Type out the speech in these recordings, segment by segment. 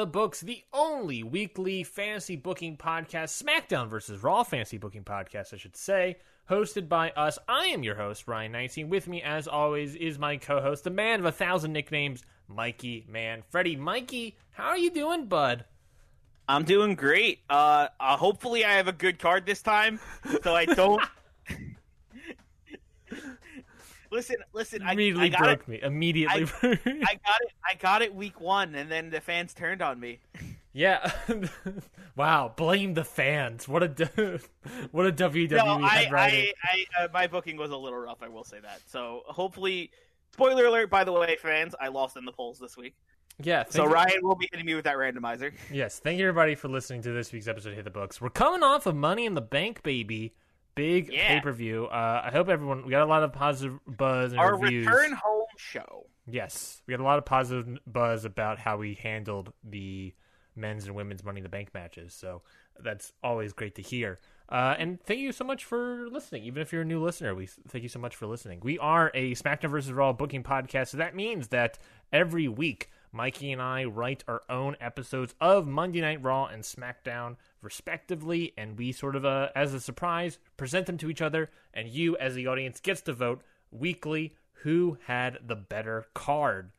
The Books, the only weekly fantasy booking podcast, SmackDown versus Raw fantasy booking podcast, I should say, hosted by us. I am your host, Ryan 19. With me, as always, is my co host, the man of a thousand nicknames, Mikey Man. Freddie, Mikey, how are you doing, bud? I'm doing great. Uh, uh, hopefully, I have a good card this time, so I don't. listen, listen. I, Immediately I got broke it. me. Immediately. I got it. I got it week one, and then the fans turned on me. yeah. wow. Blame the fans. What a what a WWE No, I. I, I uh, my booking was a little rough. I will say that. So hopefully, spoiler alert. By the way, fans, I lost in the polls this week. yeah. So you- Ryan will be hitting me with that randomizer. Yes, thank you everybody for listening to this week's episode of Hit the Books. We're coming off of Money in the Bank, baby. Big Yeah. pay per view. Uh, I hope everyone we got a lot of positive buzz and Our reviews. return home show. Yes, we got a lot of positive buzz about how we handled the men's and women's Money in the Bank matches. So that's always great to hear. Uh, and thank you so much for listening. Even if you're a new listener, we thank you so much for listening. We are a SmackDown vs. Raw booking podcast, so that means that every week Mikey and I write our own episodes of Monday Night Raw and SmackDown respectively, and we sort of, uh, as a surprise, present them to each other, and you, as the audience, gets to vote weekly who had the better card.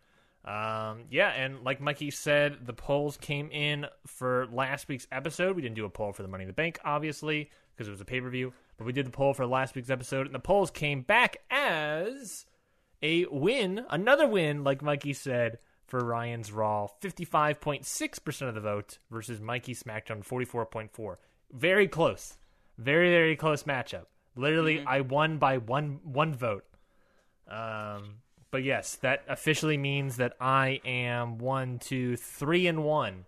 Um, yeah, and like Mikey said, the polls came in for last week's episode. We didn't do a poll for the Money in the Bank, obviously, because it was a pay per view, but we did the poll for last week's episode, and the polls came back as a win, another win, like Mikey said, for Ryan's Raw. 55.6% of the vote versus Mikey SmackDown, 44.4. Very close. Very, very close matchup. Literally, I won by one one vote. Um, but yes, that officially means that I am one, two, three, and one.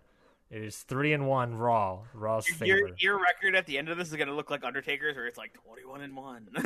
It is three and one Raw. Raw's favor. Your your record at the end of this is gonna look like Undertaker's, where it's like twenty one and one.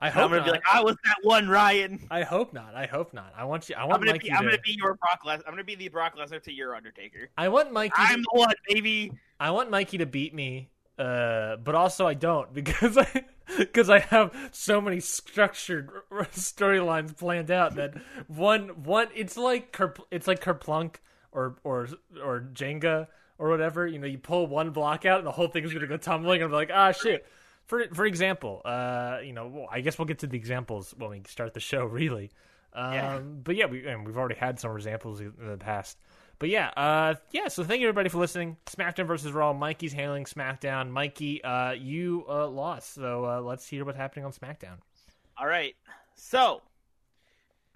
I I'm hope gonna not. be like, I was that one, Ryan. I hope not. I hope not. I want you. I I'm want gonna Mikey be I'm gonna be your Brock Les- I'm gonna be the Brock Lesnar to your Undertaker. I want Mikey. I'm the one, baby. I want Mikey to beat me, uh, but also I don't because I because I have so many structured r- r- storylines planned out that one one it's like Kerp- it's like Kerplunk or or or Jenga or whatever. You know, you pull one block out and the whole thing's gonna go tumbling. And I'm like, ah, shit. For for example, uh, you know, well, I guess we'll get to the examples when we start the show, really. Um, Yeah. But yeah, we and we've already had some examples in the past. But yeah, uh, yeah. So thank you everybody for listening. SmackDown versus Raw. Mikey's handling SmackDown. Mikey, uh, you uh, lost. So uh, let's hear what's happening on SmackDown. All right. So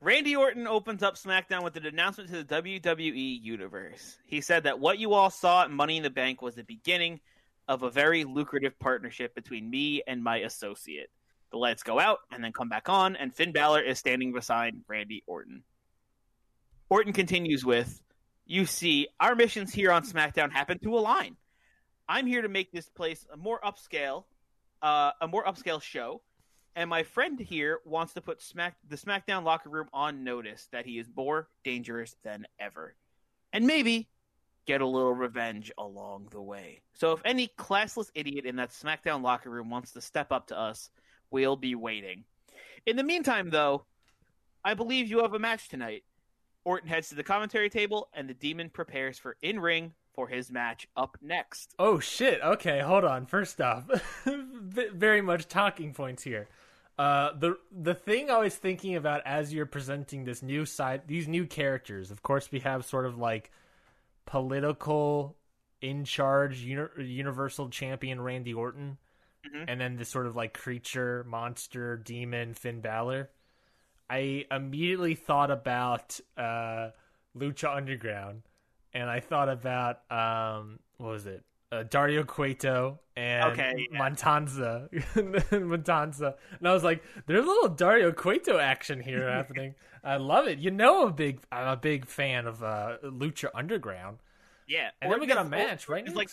Randy Orton opens up SmackDown with an announcement to the WWE universe. He said that what you all saw at Money in the Bank was the beginning of a very lucrative partnership between me and my associate. The lights go out and then come back on, and Finn Balor is standing beside Randy Orton. Orton continues with, You see, our missions here on SmackDown happen to align. I'm here to make this place a more upscale, uh, a more upscale show and my friend here wants to put Smack the SmackDown locker room on notice that he is more dangerous than ever, and maybe get a little revenge along the way. So if any classless idiot in that SmackDown locker room wants to step up to us, we'll be waiting. In the meantime, though, I believe you have a match tonight. Orton heads to the commentary table, and the Demon prepares for in ring for his match up next. Oh shit. Okay, hold on. First off, very much talking points here. Uh, the the thing I was thinking about as you're presenting this new side, these new characters. Of course, we have sort of like political in charge uni- universal champion Randy Orton, Mhm. and then this sort of like creature monster demon Finn Balor. I immediately thought about uh, Lucha Underground and I thought about um, what was it? Uh, Dario Cueto and Okay, yeah. Matanza, Matanza, and I was like, "There's a little Dario Cueto action here happening." I love it. You know, I'm a big, I'm a big fan of uh, Lucha Underground, Yeah, and then we got a match right next. like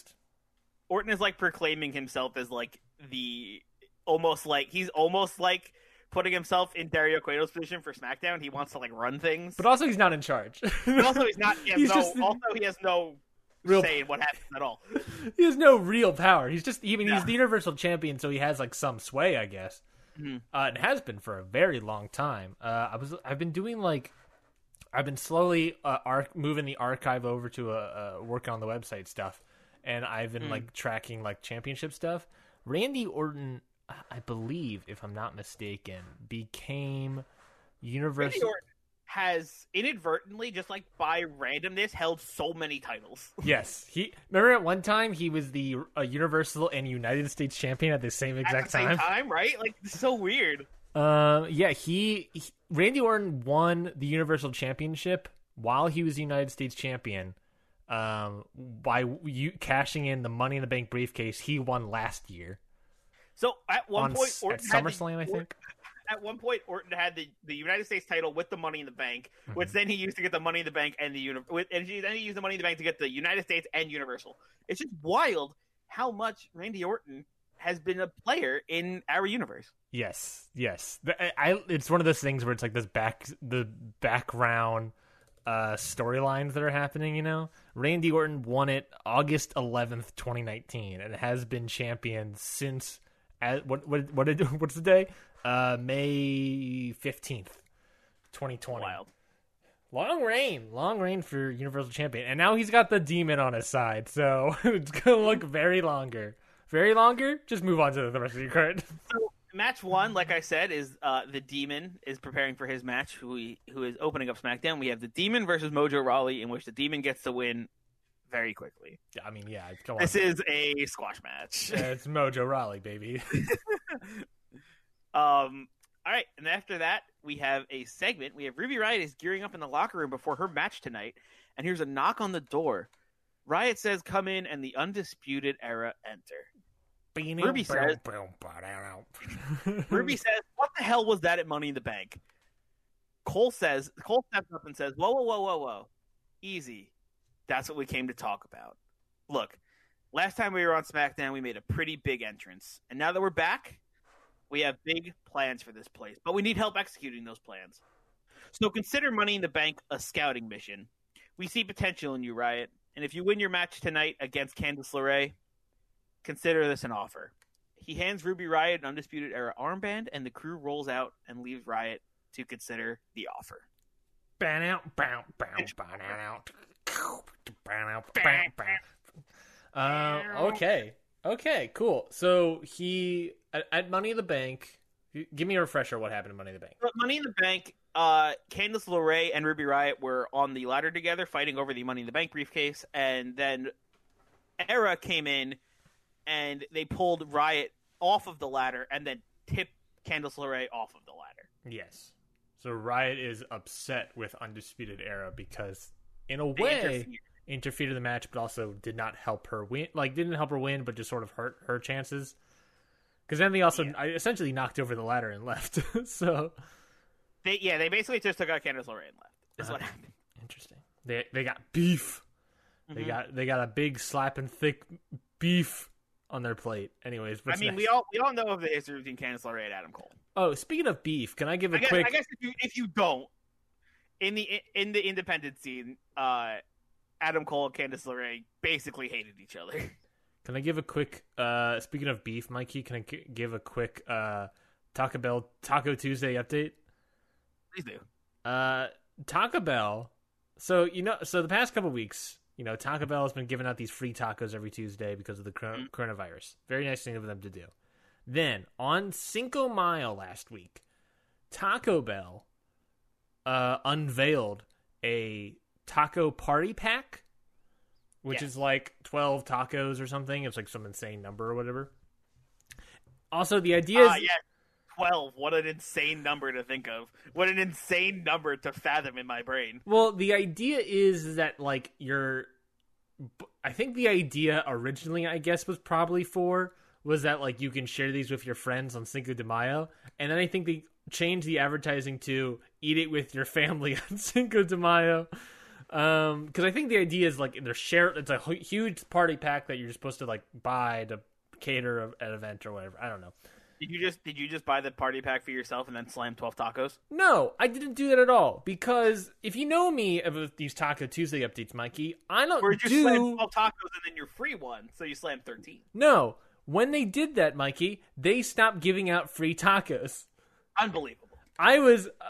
Orton is like proclaiming himself as like the almost like he's almost like putting himself in Dario Cueto's position for SmackDown. He wants to like run things, but also, he's not in charge. But also he's not. Has He's no, just- also he has no Real- say in what happens at all. he has no real power. He's just, I mean, he's the Universal Champion, so he has like some sway, I guess. Mhm. Uh, it has been for a very long time. Uh, I was, I've been doing like, I've been slowly uh, arc moving the archive over to uh, uh, working on the website stuff, and I've been like tracking like championship stuff. Randy Orton, I believe, if I'm not mistaken, became Universal. Randy Orton has inadvertently, just like by randomness, held so many titles. Yes, he. Remember at one time he was the uh, Universal and United States champion at the same At exact the same time. time, right? Like so weird. Um, yeah, he, he Randy Orton won the Universal Championship while he was the United States champion. Um, by you cashing in the Money in the Bank briefcase he won last year So at one on point, Orton at had the- SummerSlam, I think. At one point Orton had the, the United States title with the Money in the Bank, Mm-hmm. which then he used to get the Money in the Bank and the uni- with, and he, then he used the Money in the Bank to get the United States and Universal. It's just wild how much Randy Orton has been a player in our universe. Yes, yes. The- I, it's one of those things where it's like this back the background uh storylines that are happening, you know. Randy Orton won it August 11th, 2019 and has been champion since at what what what did what's the day? Uh May 15th, 2020. Wild. Long reign, long reign for Universal Champion, and now he's got the demon on his side, so it's gonna look very longer, very longer. Just move on to the rest of your card. So match one, like I said, is uh, the Demon is preparing for his match. Who we, who is opening up SmackDown? We have the Demon versus Mojo Rawley, in which the Demon gets the win very quickly. I mean, yeah, come on. This is a squash match. Yeah, it's Mojo Rawley, baby. Um, all right, and after that, we have a segment. We have Ruby Riot is gearing up in the locker room before her match tonight, and here's a knock on the door. Riot says, "Come in," and the Undisputed Era enter. Ruby says- Ruby says, "What the hell was that at Money in the Bank?" Cole says, Cole steps up and says, "Whoa, whoa, whoa, whoa, whoa, easy. That's what we came to talk about. Look, last time we were on SmackDown, we made a pretty big entrance, and now that we're back, we have big plans for this place, but we need help executing those plans. So consider Money in the Bank a scouting mission. We see potential in you, Riot, and if you win your match tonight against Candice LeRae, consider this an offer." He hands Ruby Riot an Undisputed Era armband, and the crew rolls out and leaves Riot to consider the offer. Ban out, bow, bow, ban out. Ban out, bow, bow. Uh, okay, okay, cool. So he at, at Money in the Bank. Give me a refresher. What happened at Money in the Bank? Money in the Bank, uh, Candice LeRae and Ruby Riot were on the ladder together, fighting over the Money in the Bank briefcase, and then Era came in and they pulled Riot off of the ladder and then tipped Candice LeRae off of the ladder. Yes. So Riot is upset with Undisputed Era because, in a They way, interfered. interfered in the match, but also did not help her win. Like, didn't help her win, but just sort of hurt her chances. Because then they also I essentially knocked over the ladder and left. so They, yeah, they basically just took out Candice LeRae and left. Is Uh-huh. what happened. interesting. They they got beef. They Mhm. got they got a big slapping thick beef on their plate. Anyways, I mean, next? we all we all know of the history between Candice LeRae and Adam Cole. Oh, speaking of beef, can I give a I guess, quick? I guess if you if you don't in the in the independent scene, uh, Adam Cole and Candice LeRae basically hated each other. Can I give a quick? uh Speaking of beef, Mikey, can I g- give a quick uh Taco Bell Taco Tuesday update? Please do. Uh, Taco Bell. So you know, so the past couple weeks, you know, Taco Bell has been giving out these free tacos every Tuesday because of the cor- coronavirus. Very nice thing of them to do. Then on Cinco Mile last week, Taco Bell uh, unveiled a taco party pack, which is like twelve tacos or something. It's like some insane number or whatever. Also, the idea is Uh, yeah, 12. What an insane number to think of. What an insane number to fathom in my brain. Well, the idea is that like you're I think the idea originally I guess was probably for was that like you can share these with your friends on Cinco de Mayo, and then I think they changed the advertising to eat it with your family on Cinco de Mayo. Um, because I think the idea is like they're share. It's a huge party pack that you're supposed to like buy to cater a- an event or whatever. I don't know. Did you just did you just buy the party pack for yourself and then slam 12 tacos? No, I didn't do that at all. Because if you know me of these Taco Tuesday updates, Mikey, I don't Or you do. slam 12 tacos and then your free one, so you slam 13? No, when they did that, Mikey, they stopped giving out free tacos. Unbelievable. I was uh,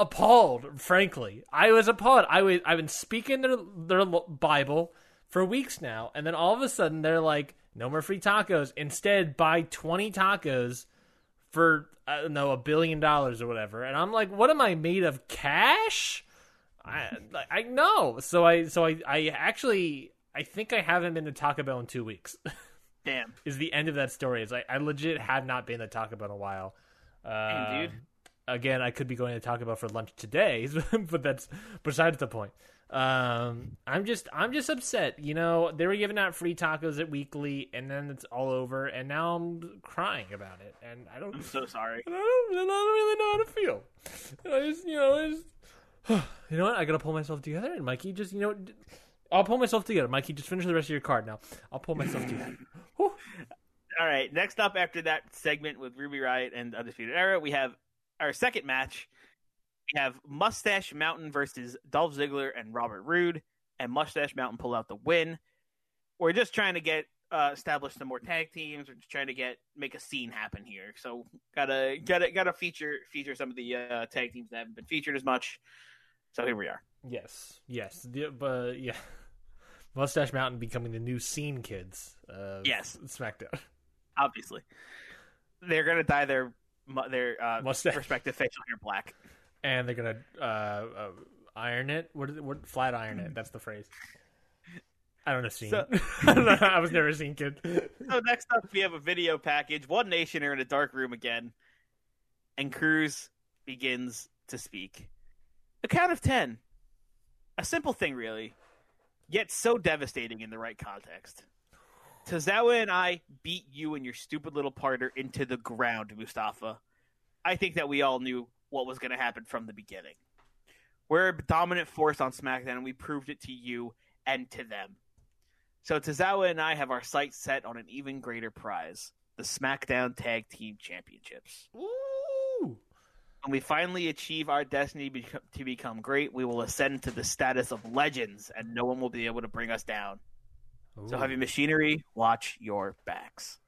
appalled, frankly. I was appalled. I was I've been speaking their their Bible for weeks now, and then all of a sudden they're like, "No more free tacos. Instead, buy twenty tacos for I don't know a billion dollars or whatever." And I'm like, "What am I made of? Cash?" I I know. So I so I I actually I think I haven't been to Taco Bell in two weeks. Damn. is the end of that story. Is I, I legit have not been to Taco Bell in a while. Damn, uh, dude. Again, I could be going to Taco Bell for lunch today, but that's besides the point. Um, I'm just I'm just upset. You know, they were giving out free tacos at weekly, and then it's all over, and now I'm crying about it, and I don't I'm so sorry. I don't, I don't really know how to feel. I just, you know, I just, you know what? I gotta pull myself together. And Mikey, just, you know, I'll pull myself together. Mikey, just finish the rest of your card now. I'll pull myself together. Whew. All right, next up after that segment with Ruby Riot and Undisputed Era, we have our second match. We have Mustache Mountain versus Dolph Ziggler and Robert Roode, and Mustache Mountain pull out the win. We're just trying to get uh, establish some more tag teams. We're just trying to get make a scene happen here. So gotta gotta gotta feature feature some of the uh, tag teams that haven't been featured as much. So here we are. Yes, yes, but yeah, Mustache Mountain becoming the new scene kids. Of Yes. SmackDown. Obviously, they're gonna dye their their uh, Mustache. respective facial hair black. and they're gonna uh, uh, iron it. What, it- what flat iron it? That's the phrase. I don't know. Scene. So- I know. I was never seen kid. So next up, we have a video package. One Nation are in a dark room again, and Cruz begins to speak. A count of ten. A simple thing, really, yet so devastating in the right context. Tozawa and I beat you and your stupid little partner into the ground, Mustafa. I think that we all knew what was going to happen from the beginning. We're a dominant force on SmackDown, and we proved it to you and to them. So Tozawa and I have our sights set on an even greater prize: the SmackDown Tag Team Championships. Ooh. When we finally achieve our destiny to become great, we will ascend to the status of legends, and no one will be able to bring us down. So, heavy machinery, watch your backs.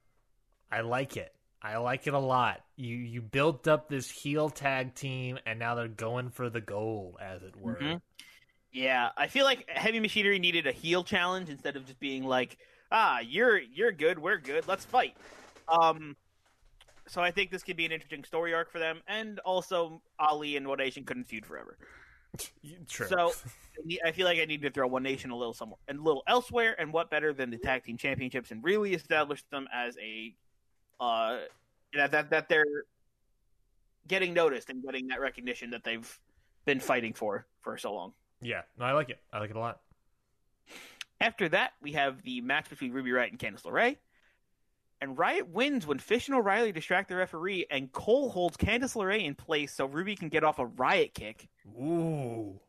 I like it. I like it a lot. You you built up this heel tag team, and now they're going for the gold, as it were. Mhm. Yeah, I feel like heavy machinery needed a heel challenge instead of just being like, "Ah, you're you're good, we're good, let's fight." Um, so I think this could be an interesting story arc for them, and also Ali and One Nation couldn't feud forever. True. So I feel like I need to throw One Nation a little somewhere and a little elsewhere, and what better than the tag team championships and really establish them as a uh that that that they're getting noticed and getting that recognition that they've been fighting for for so long. yeah, no, I like it. I like it a lot. After that, we have the match between Ruby Riot and Candice LeRae. And Riot wins when Fish and O'Reilly distract the referee, and Cole holds Candice LeRae in place so Ruby can get off a Riot kick. Ooh.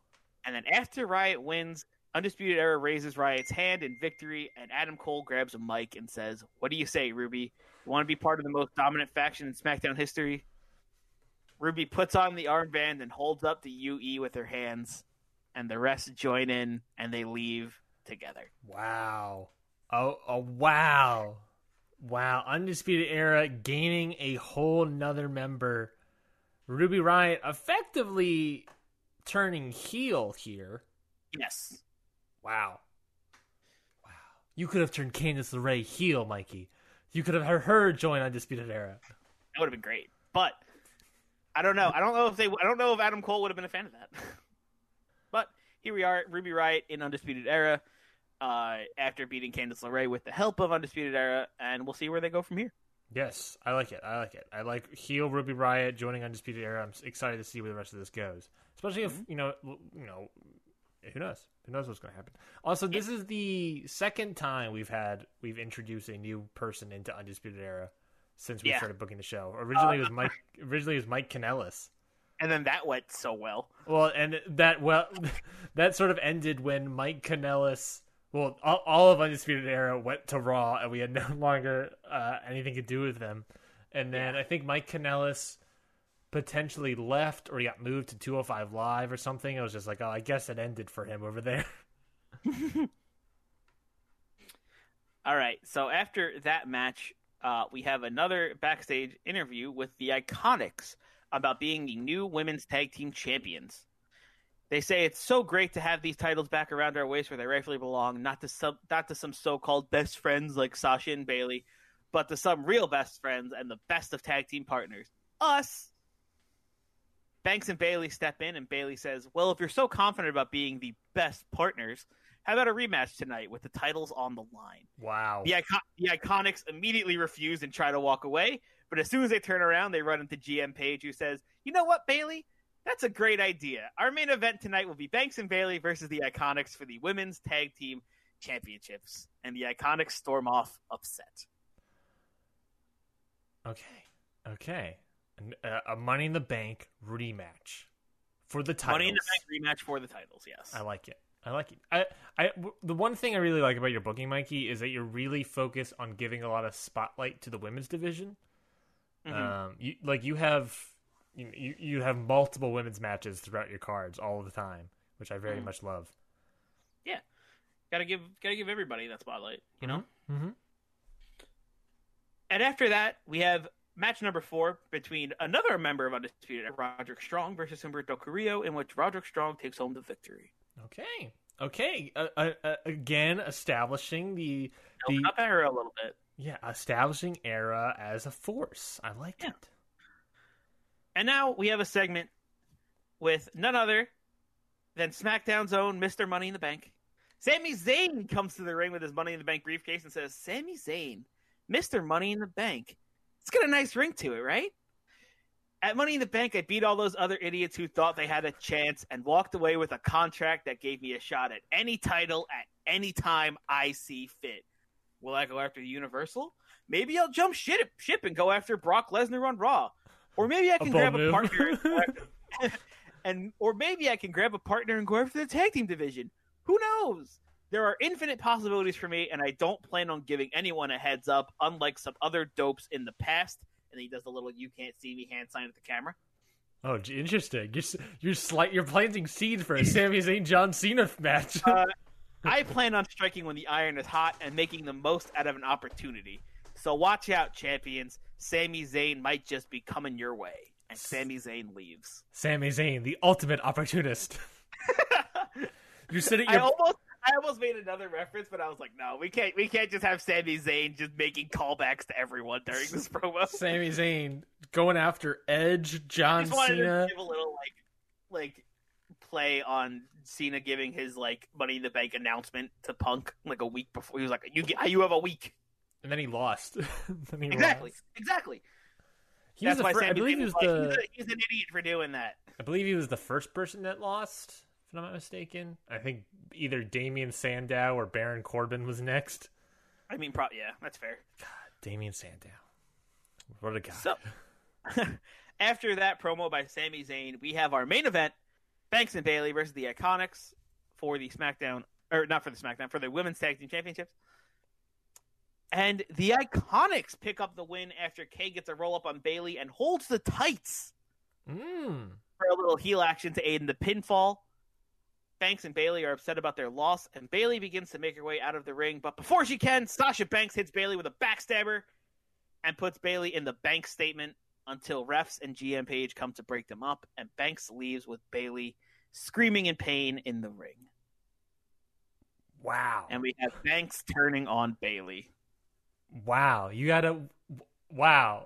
And then after Riot wins, Undisputed Era raises Riot's hand in victory, and Adam Cole grabs a mic and says, What do you say, Ruby? You want to be part of the most dominant faction in SmackDown history? Ruby puts on the armband and holds up the UE with her hands, and the rest join in and they leave together. Wow. Oh, oh wow. Wow. Undisputed Era gaining a whole nother member. Ruby Riot effectively turning heel here. Yes. Wow. Wow. You could have turned Candice LeRae heel, Mikey. You could have had her join Undisputed Era. That would have been great. But I don't know. I don't know if they. I don't know if Adam Cole would have been a fan of that. but here we are, Ruby Riot in Undisputed Era, uh, after beating Candice LeRae with the help of Undisputed Era, and we'll see where they go from here. Yes, I like it. I like it. I like heel Ruby Riot joining Undisputed Era. I'm excited to see where the rest of this goes. Especially if you know, you know, who knows? Who knows what's going to happen? Also, this is the second time we've had we've introduced a new person into Undisputed Era since we Yeah. started booking the show. Originally, it was Mike. Originally, it was Mike Kanellis. And then that went so well. Well, and that well, that sort of ended when Mike Kanellis. Well, all, all of Undisputed Era went to Raw, and we had no longer uh, anything to do with them. And then I think Mike Kanellis potentially left, or he got moved to 205 Live or something. It was just like, oh, I guess it ended for him over there. All right. So after that match, uh, we have another backstage interview with the Iconics about being the new women's tag team champions. They say it's so great to have these titles back around our waist where they rightfully belong, not to some not to some so-called best friends like Sasha and Bayley, but to some real best friends and the best of tag team partners, us. Banks and Bayley step in, and Bayley says, "Well, if you're so confident about being the best partners, how about a rematch tonight with the titles on the line?" Wow. The, icon- the Iconics immediately refuse and try to walk away, but as soon as they turn around, they run into GM Paige, who says, "You know what, Bayley? That's a great idea. Our main event tonight will be Banks and Bayley versus the Iconics for the Women's Tag Team Championships." And the Iconics storm off upset. Okay. Okay. Uh, a Money in the Bank rematch for the titles. Money in the Bank rematch for the titles. Yes. I like it. I like it. I, I, w- the one thing I really like about your booking, Mikey, is that you're really focused on giving a lot of spotlight to the women's division. Mhm. Um, you like you have, you, you you have multiple women's matches throughout your cards all the time, which I very Mhm. much love. yeah. Gotta give gotta give everybody that spotlight. You know. Mm-hmm. And after that, we have match number four between another member of Undisputed, Roderick Strong versus Humberto Carrillo, in which Roderick Strong takes home the victory. Okay. Okay. Uh, uh, uh, again, establishing the the up era a little bit. yeah establishing era as a force. I like Yeah. it. And now we have a segment with none other than SmackDown's own Mr. Money in the Bank. Sami Zayn comes to the ring with his Money in the Bank briefcase and says, Sami Zayn, Mr. Money in the Bank. It's got a nice ring to it, right? At Money in the Bank, I beat all those other idiots who thought they had a chance and walked away with a contract that gave me a shot at any title at any time I see fit. Will I go after the Universal? Maybe I'll jump ship and go after Brock Lesnar on Raw. Or maybe I can bold grab a partner and, and or maybe I can grab a partner and go after the tag team division. Who knows? There are infinite possibilities for me, and I don't plan on giving anyone a heads up, unlike some other dopes in the past. And he does the little "you can't see me" hand sign at the camera. Oh, interesting. You're you're slight. You're planting seeds for a Sami Zayn John Cena match. Uh, I plan on striking when the iron is hot and making the most out of an opportunity. So watch out, champions. Sami Zayn might just be coming your way. And Sami Zayn leaves. Sami Zayn, the ultimate opportunist. You're sitting. I almost I almost made another reference, but I was like, no, we can't we can't just have Sami Zayn just making callbacks to everyone during this promo. Sami Zayn going after Edge, I John just Cena. to give a little like like play on Cena giving his like Money in the Bank announcement to Punk like a week before. He was like, "You get, you have a week." And then he lost. Then he Exactly, lost. exactly. He was That's the why fir- I believe he was like, the. he's, a- he's an idiot for doing that. I believe he was the first person that lost. If I'm not mistaken, I think either Damien Sandow or Baron Corbin was next. I mean, pro- yeah, that's fair. God, Damien Sandow, what a guy! So, after that promo by Sami Zayn, we have our main event: Banks and Bayley versus the Iconics for the SmackDown, or not for the SmackDown, for the Women's Tag Team Championships. And the Iconics pick up the win after Kay gets a roll up on Bayley and holds the tights Mm. for a little heel action to aid in the pinfall. Banks and Bayley are upset about their loss, and Bayley begins to make her way out of the ring. But before she can, Sasha Banks hits Bayley with a backstabber and puts Bayley in the bank statement until refs and GM Paige come to break them up, and Banks leaves with Bayley screaming in pain in the ring. Wow! And we have Banks turning on Bayley. Wow, you gotta. Wow.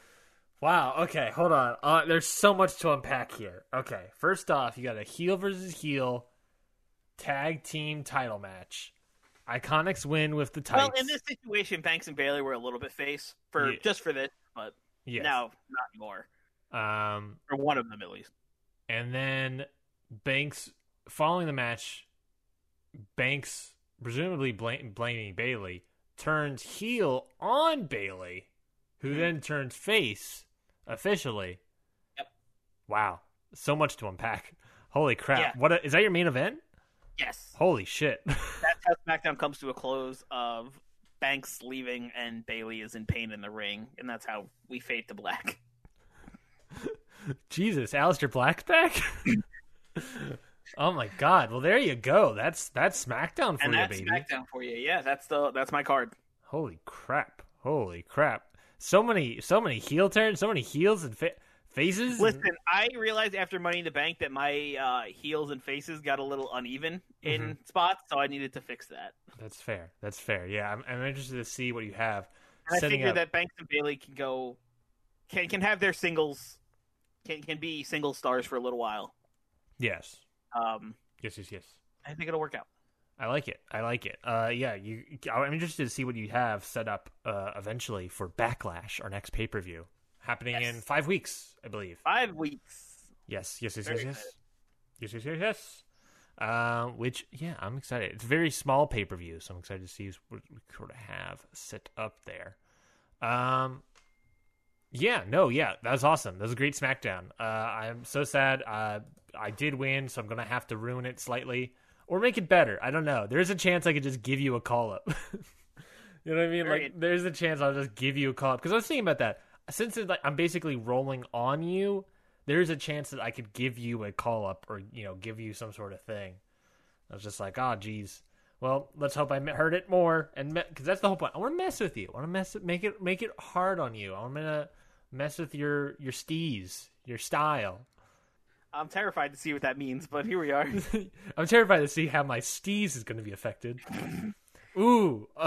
wow, okay, hold on. Uh, there's so much to unpack here. Okay, first off, you got a heel versus heel tag team title match. Iconics win with the title. Well, in this situation, Banks and Bayley were a little bit face for Yeah. just for this, but yes. no, not anymore. Um, For one of them, at least. and then Banks, following the match, Banks, presumably bla- blaming Bayley, turns heel on Bayley, who Mhm. then turns face officially. Yep. Wow, so much to unpack. Holy crap! Yeah. What a, is that? Your main event? Yes, Holy shit! that's how SmackDown comes to a close of Banks leaving and Bayley is in pain in the ring, and that's how we fade to black. Jesus, Aleister Black's back. oh my god! Well, there you go. That's that's SmackDown for and you, that's baby. SmackDown for you. Yeah, that's the that's my card. Holy crap! Holy crap! So many, so many heel turns, so many heels and fa- faces. and- Listen, I realized after Money in the Bank that my uh, heels and faces got a little uneven in Mm-hmm. spots, so I needed to fix that. that's fair. That's fair. Yeah, I'm, I'm interested to see what you have. And I figured up. that Banks and Bayley can go, can can have their singles, can can be single stars for a little while. Yes, Um, yes, yes, yes. I think it'll work out. I like it. I like it. Uh, yeah, you. I'm interested to see what you have set up uh, eventually for Backlash, our next pay per view, happening Yes. in five weeks, I believe. Five weeks. Yes, yes, yes, yes, yes, yes, yes, yes, yes. Uh, which, yeah, I'm excited. It's a very small pay per view, so I'm excited to see what we sort of have set up there. Um, yeah, no, yeah, that was awesome. That was a great SmackDown. Uh, I'm so sad. Uh, I did win, so I'm gonna have to ruin it slightly or make it better. I don't know. There's a chance I could just give you a call up. you know what I mean? Like, there's a chance I'll just give you a call up because I was thinking about that. Since it's like I'm basically rolling on you, there's a chance that I could give you a call up or you know give you some sort of thing. I was just like, oh, geez. Well, let's hope I me- heard it more, and because that's the whole point. I want to mess with you. I want to mess, it, make it, make it hard on you. I'm gonna mess with your your steez, your style. I'm terrified to see what that means, but here we are. I'm terrified to see how my steez is going to be affected. Ooh.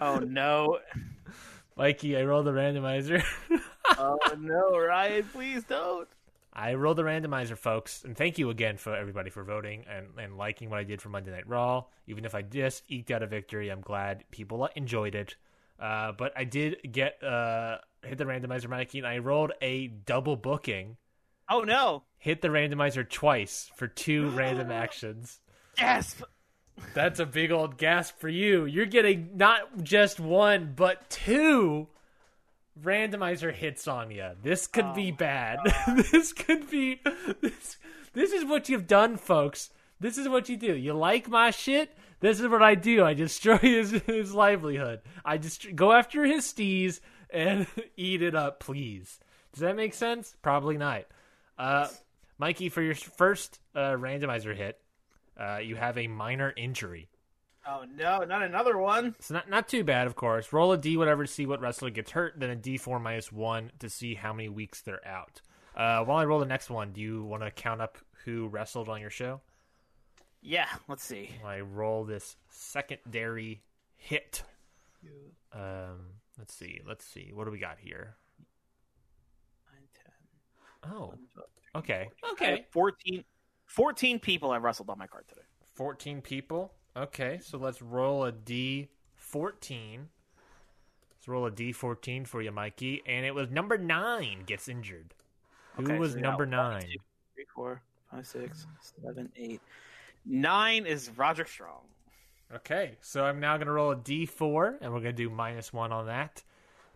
oh no! Mikey, I rolled the randomizer. Oh no, Ryan! Please don't. I rolled the randomizer, folks, and thank you again for everybody for voting and, and liking what I did for Monday Night Raw. Even if I just eked out a victory, I'm glad people enjoyed it. Uh, but I did get uh, hit the randomizer, Mikey, and I rolled a double booking. Oh no! Hit the randomizer twice for two random actions. Gasp! That's a big old gasp for you. You're getting not just one, but two randomizer hits on you. This could be bad. this could be this. This is what you've done, folks. This is what you do. You like my shit? This is what I do. I destroy his his livelihood. I just go after his steez and eat it up, please. Does that make sense? Probably not. Uh, Mikey, for your first uh, randomizer hit, uh, you have a minor injury. Oh no! Not another one. So not not too bad, of course. Roll a D, whatever, to see what wrestler gets hurt. Then a D four minus one to see how many weeks they're out. Uh, while I roll the next one, do you want to count up who wrestled on your show? Yeah. Let's see. I roll this secondary hit. Um, let's see. Let's see. What do we got here? Oh, okay, I have okay. 14, 14 people have wrestled on my card today. Fourteen people. Okay, so let's roll a D fourteen. Let's roll a D fourteen for you, Mikey. And it was number nine gets injured. Who Okay, was so we got number one, nine? two, three, four, five, six, seven, eight. Nine is Roger Strong. Okay, so I'm now gonna roll a D four, and we're gonna do minus one on that.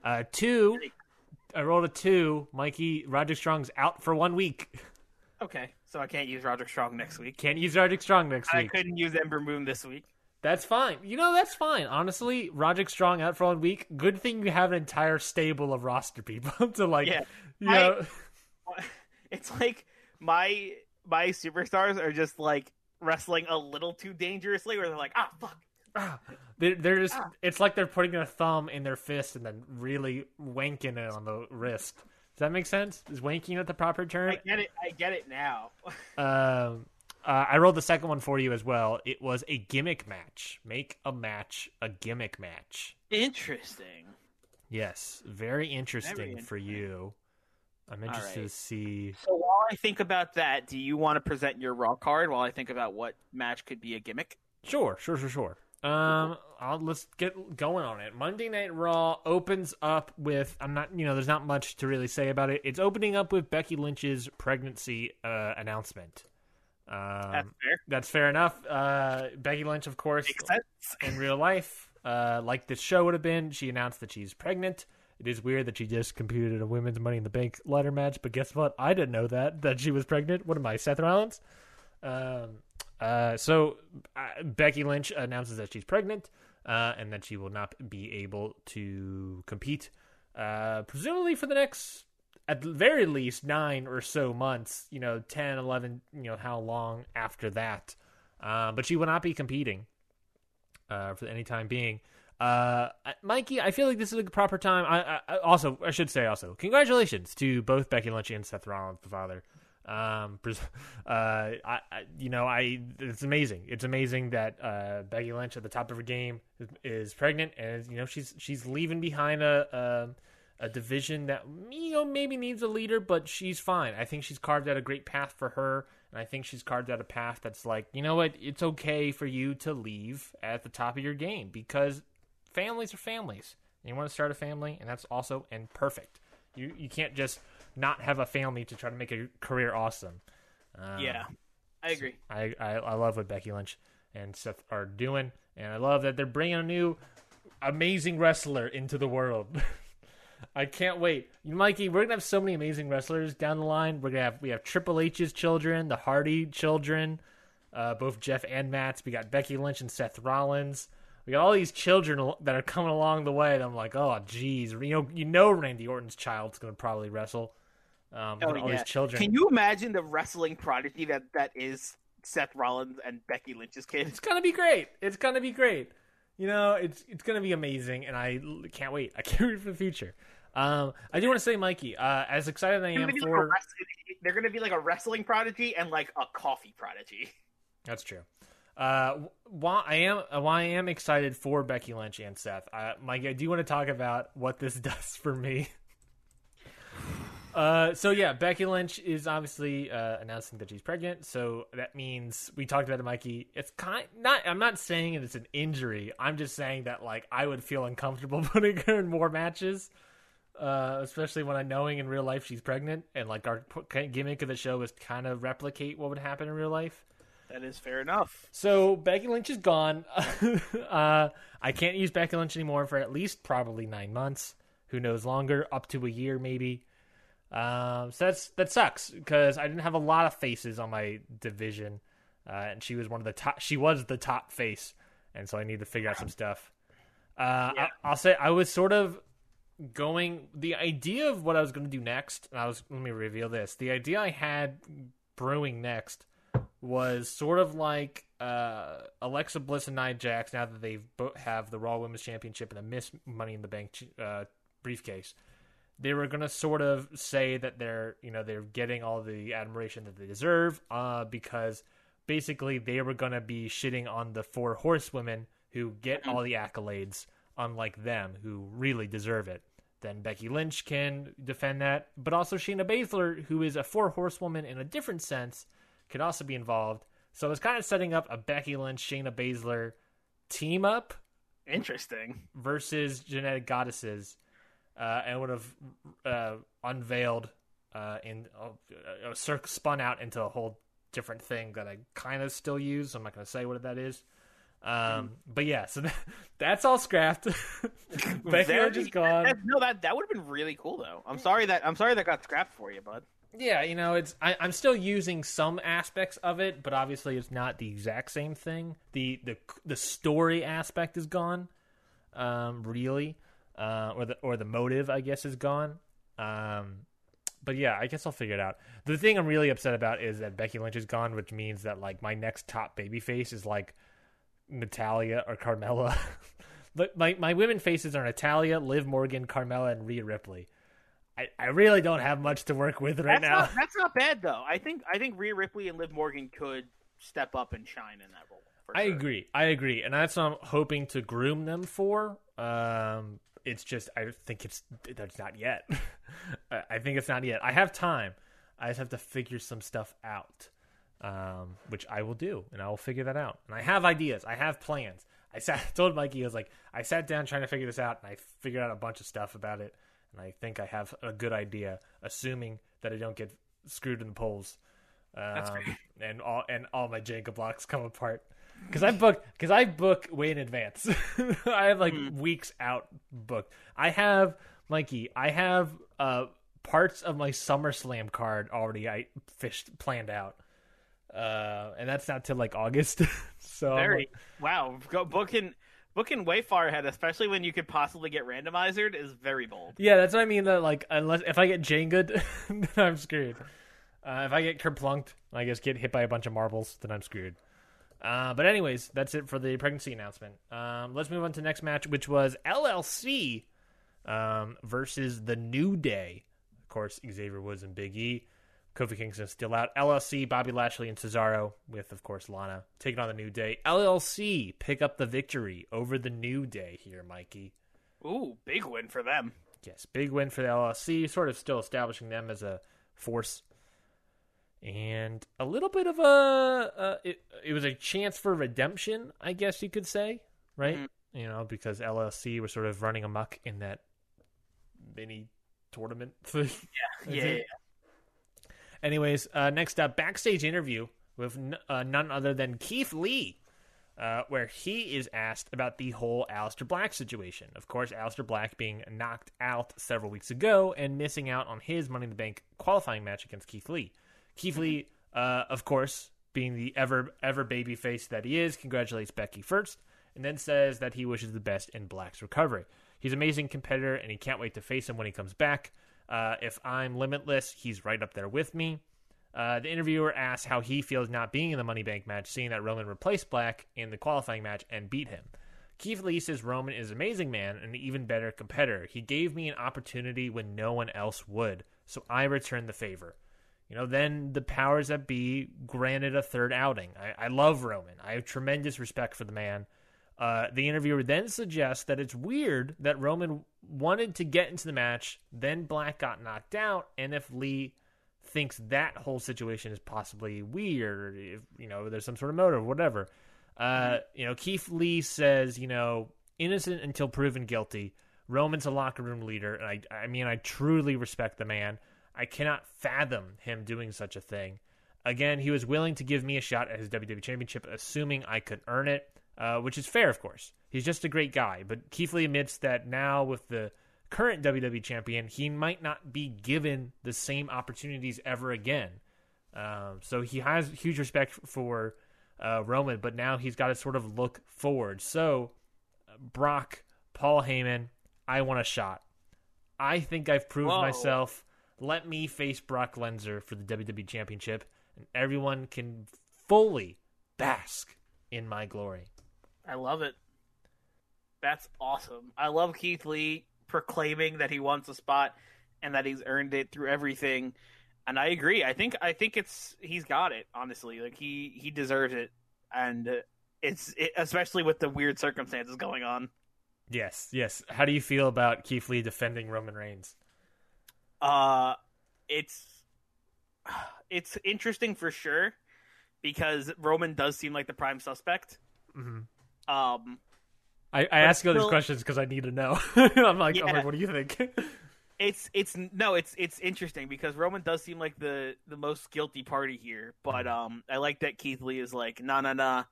Uh, two. I rolled a two. Mikey Roger Strong's out for one week. Okay, so I can't use Roger Strong next week. Can't use Roger Strong next I week. I couldn't use Ember Moon this week. That's fine. You know, that's fine. Honestly, Roderick Strong out for one week. Good thing you have an entire stable of roster people to like. Yeah. You I- know, It's like my my superstars are just like wrestling a little too dangerously, where they're like, ah, fuck. they're, they're just. It's like they're putting a thumb in their fist and then really wanking it on the wrist. Does that make sense? Is wanking at the proper term? I get it. I get it now. Um, uh, I rolled the second one for you as well. It was a gimmick match. Make a match a gimmick match. Interesting. Yes, very interesting Very for you. I'm interested right. to see. So while I think about that, do you want to present your Raw card while I think about what match could be a gimmick? Sure, sure, sure, sure. Um, I'll, let's get going on it. Monday Night Raw opens up with I'm not, you know, there's not much to really say about it. It's opening up with Becky Lynch's pregnancy uh, announcement. Um, That's fair. That's fair enough. Uh, Becky Lynch, of course, Makes sense. in real life, uh, like this show would have been, she announced that she's pregnant. It is weird that she just competed a women's Money in the Bank ladder match, but guess what? I didn't know that that she was pregnant. What am I, Seth Rollins? Um, uh, so uh, Becky Lynch announces that she's pregnant uh, and that she will not be able to compete, uh, presumably for the next, at the very least, nine or so months. You know, 10, 11, you know, how long after that. Uh, but she will not be competing uh, for any time being. Uh, Mikey, I feel like this is a proper time. I, I also I should say also congratulations to both Becky Lynch and Seth Rollins, the father. Um, uh, I, I you know I it's amazing. It's amazing that uh Becky Lynch at the top of her game is, is pregnant, and you know she's she's leaving behind a. a a division that you know maybe needs a leader, but she's fine. I think she's carved out a great path for her, and I think she's carved out a path that's like, you know what, it's okay for you to leave at the top of your game because families are families. And you want to start a family, and that's also and perfect. You you can't just not have a family to try to make a career awesome. Um, Yeah, I agree. I, I I love what Becky Lynch and Seth are doing, and I love that they're bringing a new amazing wrestler into the world. I can't wait, Mikey. We're gonna have so many amazing wrestlers down the line. We're gonna have we have Triple H's children, the Hardy children, uh, both Jeff and Matt's. We got Becky Lynch and Seth Rollins. We got all these children that are coming along the way. And I'm like, oh, geez, you know, you know, Randy Orton's child's gonna probably wrestle. Um, Oh, all yeah. these children. Can you imagine the wrestling prodigy that that is Seth Rollins and Becky Lynch's kid? It's gonna be great. It's gonna be great. You know, it's it's gonna be amazing, and I can't wait. I can't wait for the future. Um, I do want to say, Mikey, uh, as excited as I am gonna, like for they're gonna be like a wrestling prodigy and like a coffee prodigy. that's true. Uh, why I am uh, why I am excited for Becky Lynch and Seth. Uh, Mikey, I do want to talk about what this does for me. Uh, so yeah, Becky Lynch is obviously uh, announcing that she's pregnant. So that means we talked about it, Mikey. It's kind not. I'm not saying it's an injury. I'm just saying that like I would feel uncomfortable putting her in more matches, uh, especially when I knowing in real life she's pregnant and like our gimmick of the show is kind of replicate what would happen in real life. That is fair enough. So Becky Lynch is gone. uh, I can't use Becky Lynch anymore for at least probably nine months. Who knows longer? Up to a year maybe. Um, so that's that sucks because I didn't have a lot of faces on my division, uh, and she was one of the top. She was the top face, and so I need to figure out some stuff. Uh, Yeah. I, I'll say I was sort of going the idea of what I was going to do next. And I was let me reveal this. The idea I had brewing next was sort of like uh, Alexa Bliss and Nia Jax now that they both have the Raw Women's Championship and the Miss Money in the Bank uh, briefcase. They were gonna sort of say that they're you know they're getting all the admiration that they deserve uh, because basically they were gonna be shitting on the four horsewomen who get all the accolades, unlike them who really deserve it. Then Becky Lynch can defend that, but also Shayna Baszler, who is a four horsewoman in a different sense, could also be involved. So it's kind of setting up a Becky Lynch, Shayna Baszler team up Interesting. versus Genetic Goddesses, uh, and would have uh, unveiled uh, in uh, uh, spun out into a whole different thing that I kind of still use. I'm not going to say what that is. Um, but yeah, so that, that's all scrapped. Becky Lynch is gone. that- no, that that would have been really cool though. I'm sorry that I'm sorry that got scrapped for you, bud. Yeah, you know, it's I, I'm still using some aspects of it, but obviously it's not the exact same thing. the the The story aspect is gone, um, really, uh, or the or the motive, I guess, is gone. Um, but yeah, I guess I'll figure it out. The thing I'm really upset about is that Becky Lynch is gone, which means that like my next top baby face is like Natalya or Carmella. but my my women faces are Natalya, Liv Morgan, Carmella, and Rhea Ripley. I, I really don't have much to work with right That's now. not that's not bad though. I think I think Rhea Ripley and Liv Morgan could step up and shine in that role. I sure. agree. I agree, and that's what I'm hoping to groom them for. Um, it's just I think it's that's not yet. I I think it's not yet. I have time. I just have to figure some stuff out, um, which I will do, and I will figure that out. And I have ideas. I have plans. I sat told Mikey I was like, I sat down trying to figure this out, and I figured out a bunch of stuff about it, and I think I have a good idea, assuming that I don't get screwed in the polls. Um, and all and all my Jenga blocks come apart because I book because I book way in advance. I have like weeks out booked. I have Mikey. I have uh parts of my SummerSlam card already. I fished planned out, uh, and that's not till like August. so Very like- wow. Go booking booking way far ahead, especially when you could possibly get randomizered, is very bold. yeah, that's what I mean. That like unless if I get Jenga, then I'm screwed. Uh, if I get kerplunked, I guess get hit by a bunch of marbles, then I'm screwed. Uh, but anyways, that's it for the pregnancy announcement. Um, let's move on to the next match, which was LLC um, versus the New Day. Of course, Xavier Woods and Big E. Kofi Kingston still out. LLC, Bobby Lashley, and Cesaro with, of course, Lana taking on the New Day. LLC pick up the victory over the New Day here, Mikey. Ooh, big win for them. Yes, big win for the LLC, sort of still establishing them as a force. And a little bit of a, uh, it, it was a chance for redemption, I guess you could say, right? You know, because LLC was sort of running amok in that mini tournament thing. Yeah, yeah. Anyways, uh, next up, backstage interview with n- uh, none other than Keith Lee, uh, where he is asked about the whole Aleister Black situation. Of course, Aleister Black being knocked out several weeks ago and missing out on his Money in the Bank qualifying match against Keith Lee. Keith Lee, uh, of course, being the ever ever baby face that he is, congratulates Becky first, and then says that he wishes the best in Black's recovery. He's an amazing competitor, and he can't wait to face him when he comes back. Uh, if I'm limitless, he's right up there with me. Uh, the interviewer asks how he feels not being in the Money Bank match, seeing that Roman replaced Black in the qualifying match and beat him. Keith Lee says Roman is an amazing man and an even better competitor. He gave me an opportunity when no one else would, so I returned the favor. You know, then the powers that be granted a third outing. I, I love Roman. I have tremendous respect for the man. Uh, the interviewer then suggests that it's weird that Roman wanted to get into the match, then Black got knocked out, and if Lee thinks that whole situation is possibly weird, or if you know there's some sort of motive, whatever. Uh, you know, Keith Lee says, you know, innocent until proven guilty. Roman's a locker room leader, and I, I mean, I truly respect the man. I cannot fathom him doing such a thing. Again, he was willing to give me a shot at his WWE Championship, assuming I could earn it, uh, which is fair, of course. He's just a great guy. But Keith Lee admits that now, with the current WWE Champion, he might not be given the same opportunities ever again. Um, so he has huge respect for uh, Roman, but now he's got to sort of look forward. So, Brock, Paul Heyman, I want a shot. I think I've proved Whoa. myself. Let me face Brock Lesnar for the WWE Championship, and everyone can fully bask in my glory. I love it. That's awesome. I love Keith Lee proclaiming that he wants a spot and that he's earned it through everything. And I agree. I think I think it's he's got it. Honestly, like he he deserves it, and it's it, especially with the weird circumstances going on. Yes, yes. How do you feel about Keith Lee defending Roman Reigns? Uh, it's it's interesting for sure because Roman does seem like the prime suspect. Mm-hmm. Um, I, I ask you all these questions because I need to know. I'm like, I'm like, what do you think? it's it's no it's it's interesting because Roman does seem like the the most guilty party here, but um I like that Keith Lee is like nah nah nah.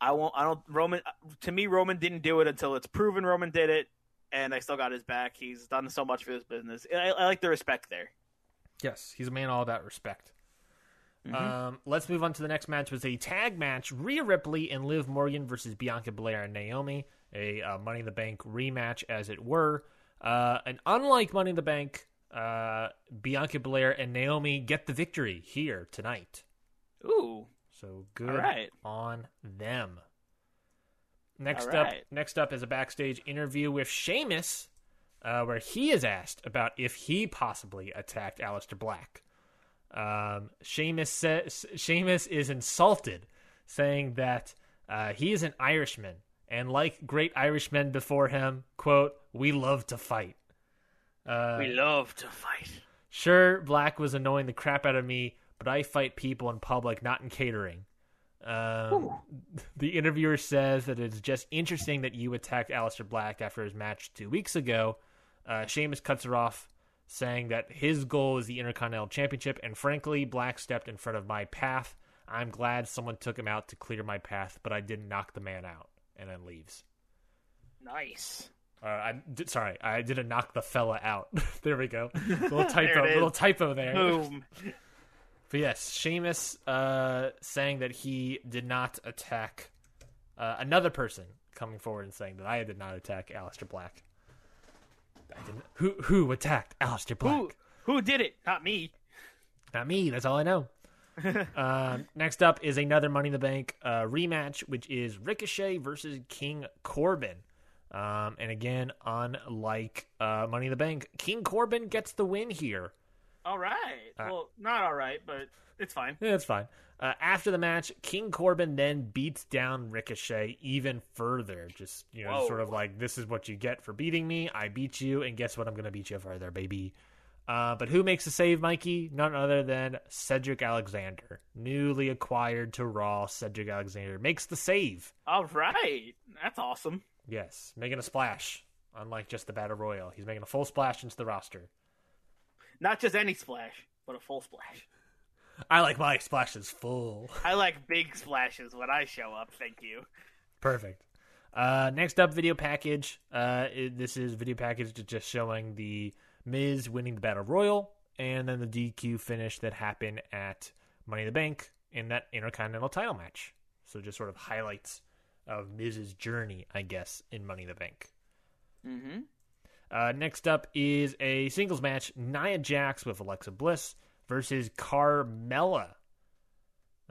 I won't. I don't. Roman to me, Roman didn't do it until it's proven Roman did it, and I still got his back. He's done so much for this business. I, I like the respect there. yes, he's a man all about respect. Mm-hmm. Um, let's move on to the next match. Was a tag match: Rhea Ripley and Liv Morgan versus Bianca Belair and Naomi. A uh, Money in the Bank rematch, as it were. Uh, and unlike Money in the Bank, uh, Bianca Belair and Naomi get the victory here tonight. Ooh, So good right. on them. Next All up, next up is a backstage interview with Sheamus, uh, where he is asked about if he possibly attacked Aleister Black. Um, Sheamus says Sheamus is insulted, saying that uh, he is an Irishman, and like great Irishmen before him, quote, "We love to fight." Uh, we love to fight. Sure, Black was annoying the crap out of me, but I fight people in public, not in catering. Um, the interviewer says that it's just interesting that you attacked Aleister Black after his match two weeks ago. Uh, Sheamus cuts her off, saying that his goal is the Intercontinental Championship, and frankly, Black stepped in front of my path. I'm glad someone took him out to clear my path, but I didn't knock the man out, and then leaves. Nice. Uh, I did, sorry, I didn't knock the fella out. there we go. Little typo, There little typo there. Boom. But yes, Sheamus uh, saying that he did not attack uh, another person coming forward and saying that I did not attack Aleister Black. I didn't. Who who attacked Aleister Black? Who who did it? Not me. Not me. That's all I know. um, next up is another Money in the Bank uh, rematch, which is Ricochet versus King Corbin. Um, and again, unlike uh, Money in the Bank, King Corbin gets the win here. All right. Uh, well, not all right, but it's fine. Yeah, it's fine. Uh, after the match, King Corbin then beats down Ricochet even further. Just, you know, Whoa. sort of like, this is what you get for beating me. I beat you, and guess what? I'm going to beat you further, baby. Uh, but who makes the save, Mikey? None other than Cedric Alexander. Newly acquired to Raw, Cedric Alexander makes the save. All right. That's awesome. Yes, making a splash. Unlike just the Battle Royal, he's making a full splash into the roster. Not just any splash, but a full splash. I like my splashes full. I like big splashes when I show up. Thank you. Perfect. Uh, next up, video package. Uh, it, this is video package just showing the Miz winning the Battle Royal and then the DQ finish that happened at Money in the Bank in that Intercontinental title match. So just sort of highlights of Miz's journey, I guess, in Money in the Bank. Mm-hmm. Uh, next up is a singles match: Nia Jax with Alexa Bliss versus Carmella.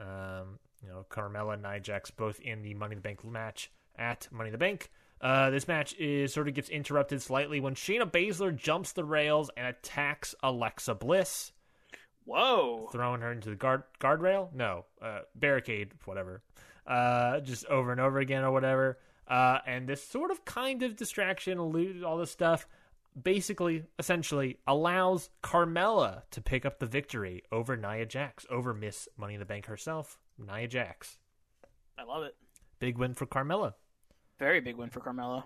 Um, you know, Carmella and Nia Jax both in the Money in the Bank match at Money in the Bank. Uh, this match is sort of gets interrupted slightly when Shayna Baszler jumps the rails and attacks Alexa Bliss, Whoa. throwing her into the guard guardrail. No, uh, barricade, whatever. Uh, just over and over again or whatever. Uh, and this sort of kind of distraction, all this stuff, basically, essentially allows Carmella to pick up the victory over Nia Jax, over Miss Money in the Bank herself, Nia Jax. I love it. Big win for Carmella. Very big win for Carmella.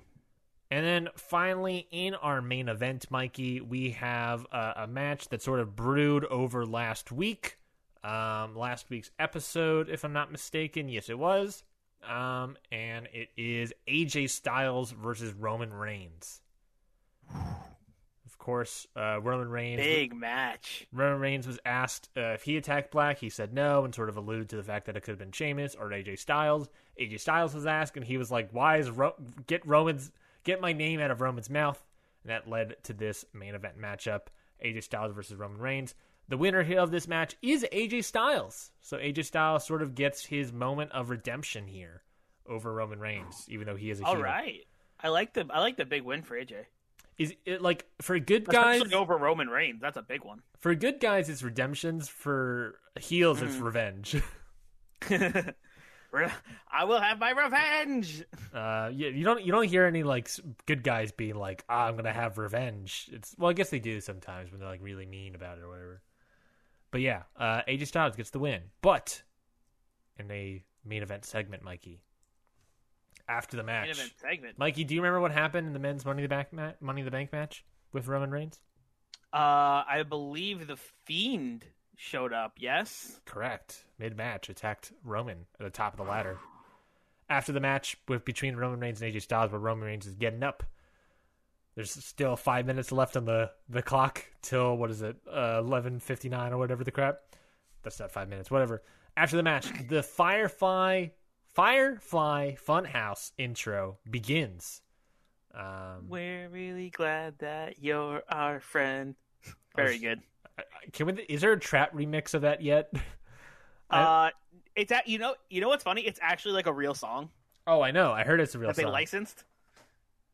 And then finally, in our main event, Mikey, we have uh, a match that sort of brewed over last week. Um, last week's episode, if I'm not mistaken. Yes, it was. Um, and it is AJ Styles versus Roman Reigns. Of course, uh, Roman Reigns. Big match. Roman Reigns was asked uh, if he attacked Black. He said no, and sort of alluded to the fact that it could have been Sheamus or AJ Styles. AJ Styles was asked, and he was like, "Why is Ro- get Roman's get my name out of Roman's mouth?" And that led to this main event matchup: AJ Styles versus Roman Reigns. The winner of this match is AJ Styles. So AJ Styles sort of gets his moment of redemption here over Roman Reigns, even though he is a All heel. right. I like the I like the big win for AJ. Is it like for good guys? Especially over Roman Reigns. That's a big one. For good guys, it's redemptions. For heels, it's revenge. I will have my revenge. Uh, yeah, you don't you don't hear any like s- good guys being like, ah, I'm gonna have revenge. It's well, I guess they do sometimes when they're like really mean about it or whatever. But yeah, uh, AJ Styles gets the win. But in a main event segment, Mikey, after the match, Main event segment. Mikey, do you remember what happened in the men's Money the Bank ma- Money the Bank match with Roman Reigns? Uh, I believe the Fiend showed up. Yes. Correct. Mid match, attacked Roman at the top of the ladder. After the match with between Roman Reigns and AJ Styles, where Roman Reigns is getting up, there's still five minutes left on the, the clock till what is it, uh, eleven fifty nine or whatever the crap. That's not five minutes, whatever. After the match, the Firefly Firefly Funhouse intro begins. Um, We're really glad that you're our friend. Very was- good. can we? Is there a trap remix of that yet? Uh, it's at, you know you know what's funny? It's actually like a real song oh, I know. I heard it's a real that they song. licensed,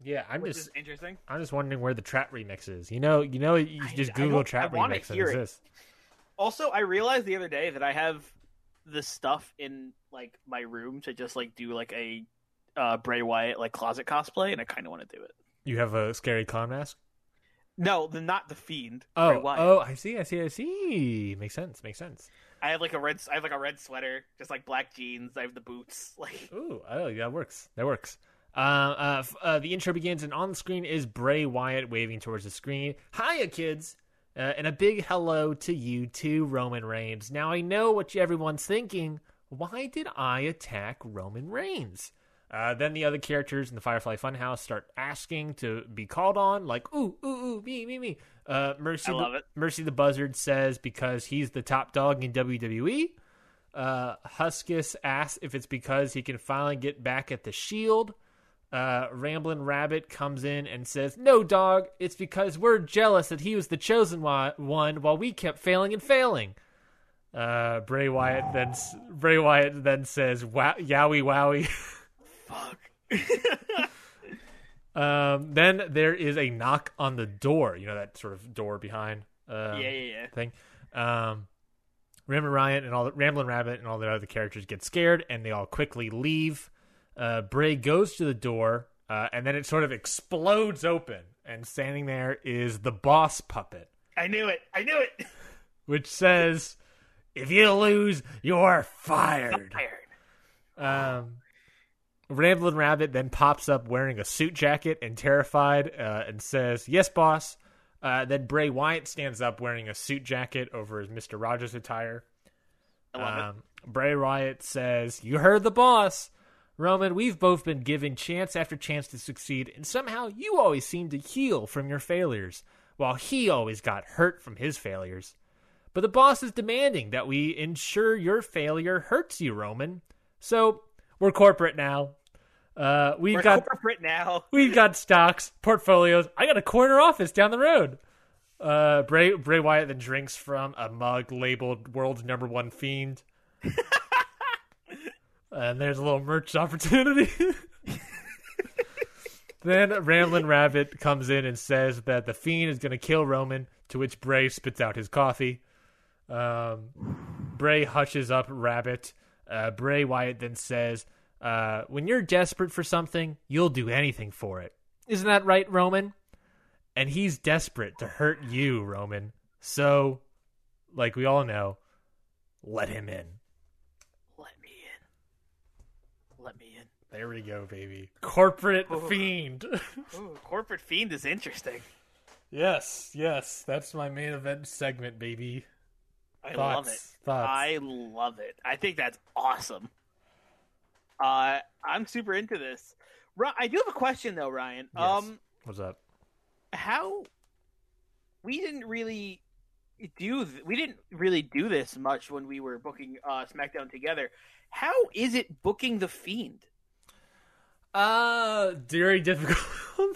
yeah, I'm just interesting. I'm just wondering where the trap remix is. You know, you know, you I- just Google trap remix it. this. Also, I realized the other day that I have the stuff in like my room to just like do like a uh, Bray Wyatt like closet cosplay, and I kind of want to do it. You have a scary clown mask. No, the not the fiend. Oh, Bray Wyatt. oh, I see, I see, I see. Makes sense. Makes sense. I have like a red. I have like a red sweater, just like black jeans. I have the boots. Like Ooh, oh, yeah, that works. That works. Uh, uh, uh, the intro begins, and on the screen is Bray Wyatt waving towards the screen. Hiya, kids! Uh, and a big hello to you too, Roman Reigns. Now I know what everyone's thinking. Why did I attack Roman Reigns? Uh, then the other characters in the Firefly Funhouse start asking to be called on, like ooh ooh ooh me me me. Uh, Mercy, I love the, it. Mercy the Buzzard says because he's the top dog in WWE. Uh, Huskus asks if it's because he can finally get back at the Shield. Uh, Ramblin' Rabbit comes in and says, "No, dog. It's because we're jealous that he was the chosen one, while we kept failing and failing." Uh, Bray Wyatt then Bray Wyatt then says, wow, "Yowie, wowie." fuck. um, then there is a knock on the door. You know that sort of door behind. Um, yeah, yeah, yeah. thing. Um, Ramblin' Ryan and all the Ramblin' Rabbit and all the other characters get scared and they all quickly leave. Uh, Bray goes to the door uh, and then it sort of explodes open and standing there is the boss puppet, I knew it. I knew it. which says, "If you lose, you're fired." Fired. Um, Ramblin' Rabbit then pops up wearing a suit jacket and terrified uh, and says, Yes, boss. Uh, then Bray Wyatt stands up wearing a suit jacket over his Mr. Rogers attire. I love it. Um, Bray Wyatt says, You heard the boss. Roman, we've both been given chance after chance to succeed, and somehow you always seem to heal from your failures, while he always got hurt from his failures. But the boss is demanding that we ensure your failure hurts you, Roman. So we're corporate now. Uh, we've We're got corporate now. we've got stocks, portfolios. I got a corner office down the road. Uh, Bray Bray Wyatt then drinks from a mug labeled "World's Number One Fiend," and there's a little merch opportunity. then Ramblin' Rabbit comes in and says that the Fiend is going to kill Roman, to which Bray spits out his coffee. Um, Bray hushes up Rabbit. Uh, Bray Wyatt then says, uh, "When you're desperate for something, you'll do anything for it. Isn't that right, Roman?" And he's desperate to hurt you, Roman. So, like we all know, let him in. Let me in. Let me in. There we go, baby. Corporate fiend. Ooh, corporate fiend is interesting. yes, yes, that's my main event segment, baby. I Thoughts? love it. Thoughts? I love it. I think that's awesome. Uh, I'm super into this. I do have a question though, Ryan. Yes. Um, What's up? how we didn't really do th- we didn't really do this much when we were booking uh, SmackDown together. How is it booking the Fiend? Uh, very difficult.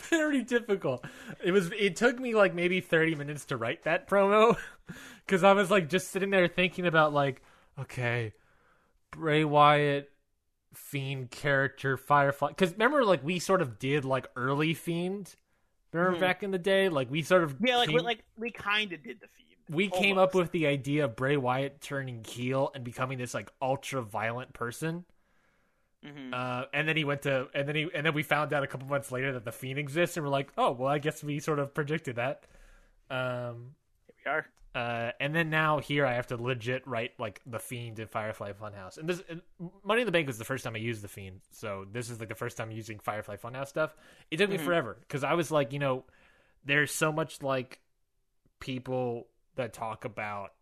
very difficult. It was. It took me like maybe thirty minutes to write that promo because I was like just sitting there thinking about like, okay, Bray Wyatt, Fiend character, Firefly. Because remember, like we sort of did like early Fiend. Remember Mhm. back in the day, like we sort of Yeah, like came, we, like we kind of did the Fiend. we came up with the idea of Bray Wyatt turning heel and becoming this like ultra violent person. Mhm. Uh, and then he went to, and then he, and then we found out a couple months later that the Fiend exists, and we're like, oh, well, I guess we sort of predicted that. Um, Here we are. uh, and then now here I have to legit write like the Fiend in Firefly Funhouse, and this and Money in the Bank was the first time I used the Fiend, so this is like the first time using Firefly Funhouse stuff. It took me forever because I was like, you know, there's so much like people that talk about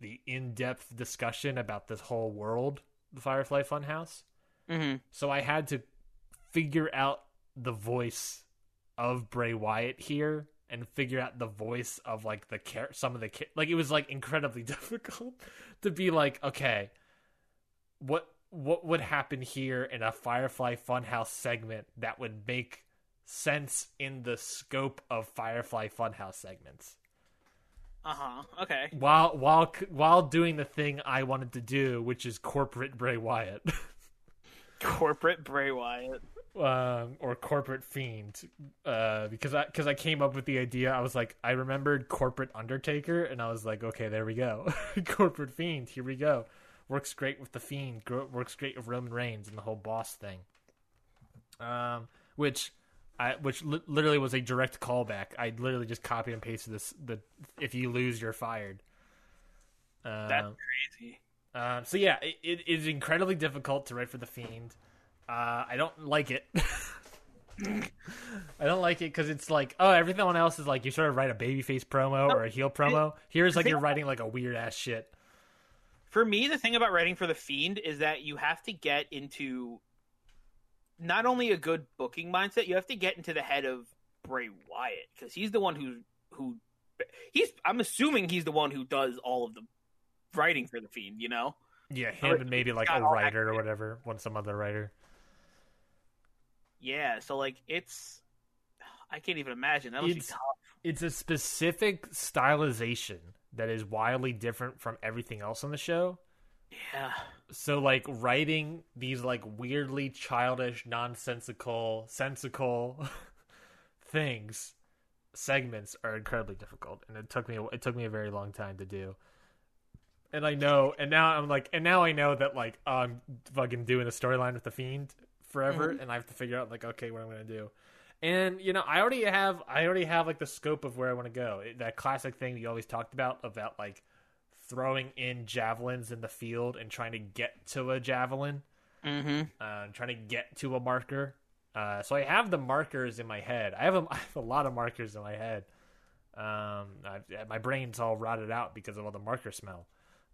the in-depth discussion about this whole world, the Firefly Funhouse. Mm-hmm. So I had to figure out the voice of Bray Wyatt here and figure out the voice of like the char- some of the char- like it was like incredibly difficult to be like okay what what would happen here in a Firefly Funhouse segment that would make sense in the scope of Firefly Funhouse segments Uh huh. Okay. while while while doing the thing I wanted to do which is corporate Bray Wyatt Corporate Bray Wyatt. um, or corporate fiend uh, because I because I came up with the idea. I was like, I remembered corporate Undertaker, and I was like, okay, there we go, corporate fiend. Here we go. Works great with the fiend. Works great with Roman Reigns and the whole boss thing. Um, which I, which li- literally was a direct callback. I literally just copied and pasted this. The if you lose, you're fired. Uh, That's crazy. um, so yeah, it, it is incredibly difficult to write for the Fiend. Uh, I don't like it. I don't like it because it's like, oh, everyone else is like you sort of write a babyface promo or a heel promo. Here's like you're writing like a weird ass shit. For me, the thing about writing for the Fiend is that you have to get into not only a good booking mindset, you have to get into the head of Bray Wyatt because he's the one who who he's. I'm assuming he's the one who does all of the writing for the Fiend. You know. Yeah, him and maybe like a writer or whatever, one some other writer. Yeah, so like it's I can't even imagine. That must be tough. It's a specific stylization that is wildly different from everything else on the show. Yeah. So like writing these like weirdly childish, nonsensical, sensical things, segments are incredibly difficult, and it took me it took me a very long time to do. And I know, and now I'm like, and now I know that like I'm fucking doing a storyline with the fiend forever, mm-hmm. and I have to figure out like, okay, what I'm gonna do. And you know, I already have, I already have like the scope of where I want to go. It- that classic thing you always talked about about like throwing in javelins in the field and trying to get to a javelin, Mm-hmm. uh, trying to get to a marker. Uh, so I have the markers in my head. I have, a, I have a lot of markers in my head. Um, I, my brain's all rotted out because of all the marker smell.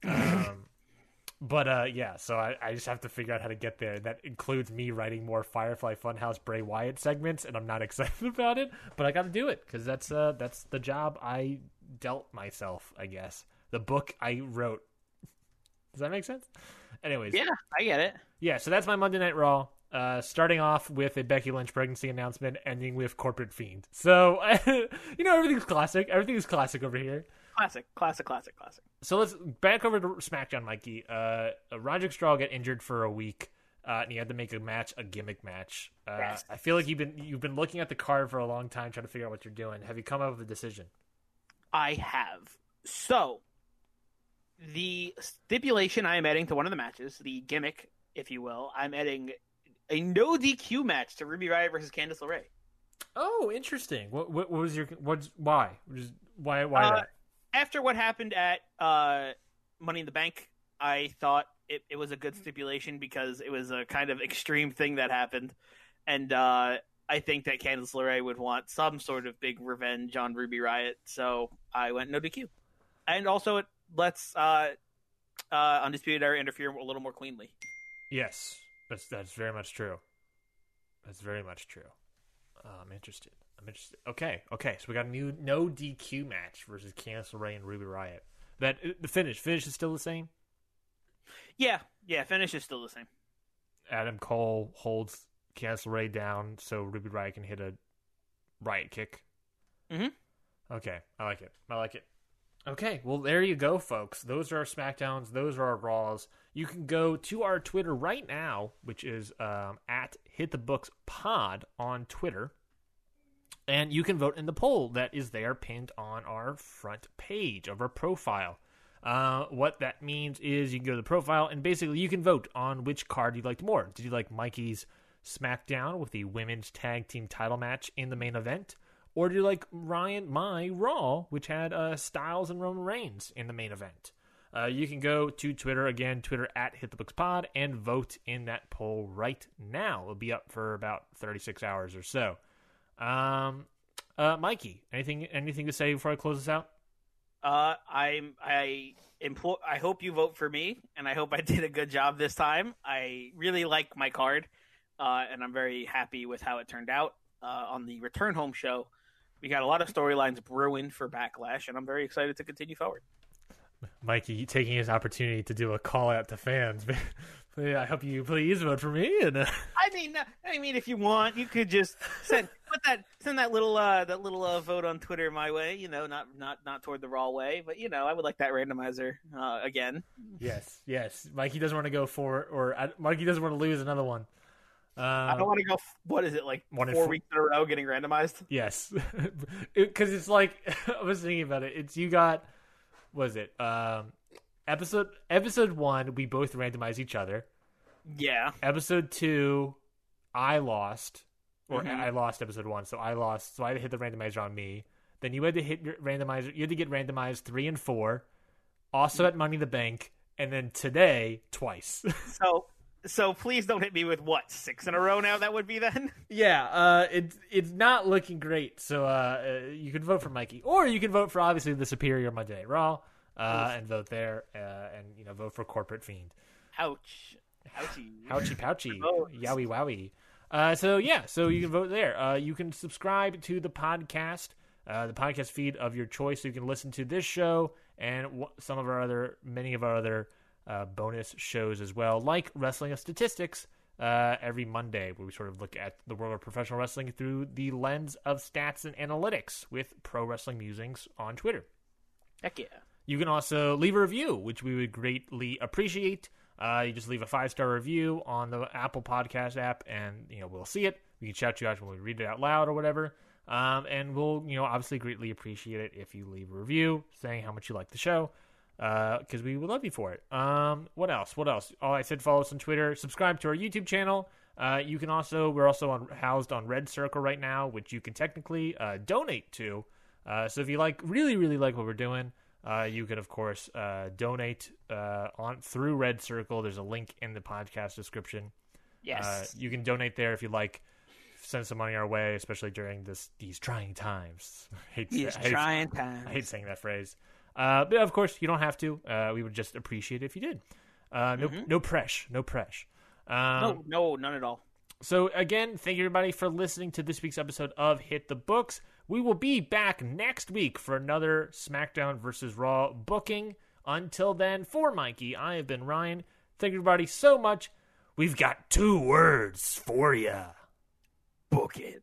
Um, but uh, yeah, so I, I just have to figure out how to get there. That includes me writing more Firefly Funhouse Bray Wyatt segments, and I'm not excited about it, but I got to do it because that's uh, that's the job I dealt myself, I guess. The book I wrote. Does that make sense? Anyways, Yeah, I get it. yeah, so that's my Monday Night Raw. Uh, starting off with a Becky Lynch pregnancy announcement, ending with corporate fiend. So you know everything's classic. Everything's classic over here. Classic, classic, classic, classic. So let's back over to SmackDown, Mikey. Uh, Roderick Strong got injured for a week, uh, and he had to make a match, a gimmick match. Uh, Yes. I feel like you've been you've been looking at the card for a long time, trying to figure out what you're doing. Have you come up with a decision? I have. So, the stipulation I am adding to one of the matches, the gimmick, if you will, I'm adding a no DQ match to Ruby Riott versus Candice LeRae. Oh, interesting. What what, what was your what's why Just- why why Uh, that? After what happened at uh, Money in the Bank, I thought it, it was a good stipulation because it was a kind of extreme thing that happened. And uh, I think that Candice LeRae would want some sort of big revenge on Ruby Riott. So I went no DQ. And also, it lets uh, uh, Undisputed Era interfere a little more cleanly. Yes, that's that's very much true. That's very much true. Uh, I'm interested. I'm interested. Okay, okay. So we got a new no DQ match versus Candice LeRae and Ruby Riott. That uh, the finish. Finish is still the same. Yeah, yeah, finish is still the same. Adam Cole holds Candice LeRae down so Ruby Riott can hit a riot kick. Mm Mhm. Okay, I like it. I like it. Okay, well there you go, folks. Those are our Smackdowns. Those are our Raws. You can go to our Twitter right now, which is um, at Hit the Books Pod on Twitter, and you can vote in the poll that is there pinned on our front page of our profile. Uh, what that means is you can go to the profile and basically you can vote on which card you liked more. Did you like Mikey's SmackDown with the women's tag team title match in the main event? Or do you like Ryan My Raw, which had uh, Styles and Roman Reigns in the main event? Uh, you can go to Twitter again, Twitter at HitTheBooksPod, and vote in that poll right now. It'll be up for about 36 hours or so. Um, uh, Mikey, anything anything to say before I close this out? Uh, I'm I. I hope you vote for me, and I hope I did a good job this time. I really like my card, uh, and I'm very happy with how it turned out. Uh, on the return home show, we got a lot of storylines brewing for Backlash, and I'm very excited to continue forward. Mikey taking his opportunity to do a call out to fans. I hope you please vote for me. And uh, I mean, I mean, if you want, you could just send put that send that little uh, that little uh, vote on Twitter my way. You know, not not not toward the raw way, but you know, I would like that randomizer uh, again. yes, yes, Mikey doesn't want to go for, or uh, Mikey doesn't want to lose another one. I Um, don't want to go. What is it like? One four four- weeks in a row getting randomized. Yes, because it's like I was thinking about it. It's you got was it um episode episode one we both randomized each other. Yeah. Episode two, I lost or Mhm. I lost episode one, so I lost. So I had to hit the randomizer on me. Then you had to hit your randomizer. You had to get randomized three and four, also at Money in the Bank, and then today twice. So, so please don't hit me with what six in a row now. That would be then. yeah, uh, it's it's not looking great. So uh, uh, you can vote for Mikey, or you can vote for obviously the superior Monday Night Raw, uh, and vote there, uh, and you know vote for Corporate Fiend. Ouch. Ouchie. Pouchy pouchy. Yowie wowie. Uh, so yeah, so you can vote there. Uh, you can subscribe to the podcast, uh, the podcast feed of your choice. So you can listen to this show and w- some of our other, many of our other uh, bonus shows as well, like Wrestling of Statistics. Uh, every Monday, where we sort of look at the world of professional wrestling through the lens of stats and analytics with Pro Wrestling Musings on Twitter. Heck yeah. You can also leave a review, which we would greatly appreciate. Uh, you just leave a five star review on the Apple Podcast app, and you know we'll see it. We can shout you out when we read it out loud or whatever. Um, and we'll you know obviously greatly appreciate it if you leave a review saying how much you like the show, because we would love you for it. Um, what else? What else? Oh, I said follow us on Twitter, subscribe to our YouTube channel. Uh, you can also we're also on housed on Red Circle right now, which you can technically uh, donate to. Uh, so if you like really really like what we're doing, uh, you can of course uh, donate uh, on through Red Circle. There's a link in the podcast description. Yes. Uh, you can donate there if you like. Send some money our way, especially during this these trying times. Hate, These hate- trying times. I hate saying that phrase. Uh, but of course, you don't have to. Uh, we would just appreciate it if you did. Uh, no, no press, no press. Um, no, no, none at all. so again, thank you everybody for listening to this week's episode of Hit the Books. We will be back next week for another SmackDown versus Raw booking. Until then, for Mikey, I have been Ryan. Thank you everybody so much. We've got two words for you. Book it.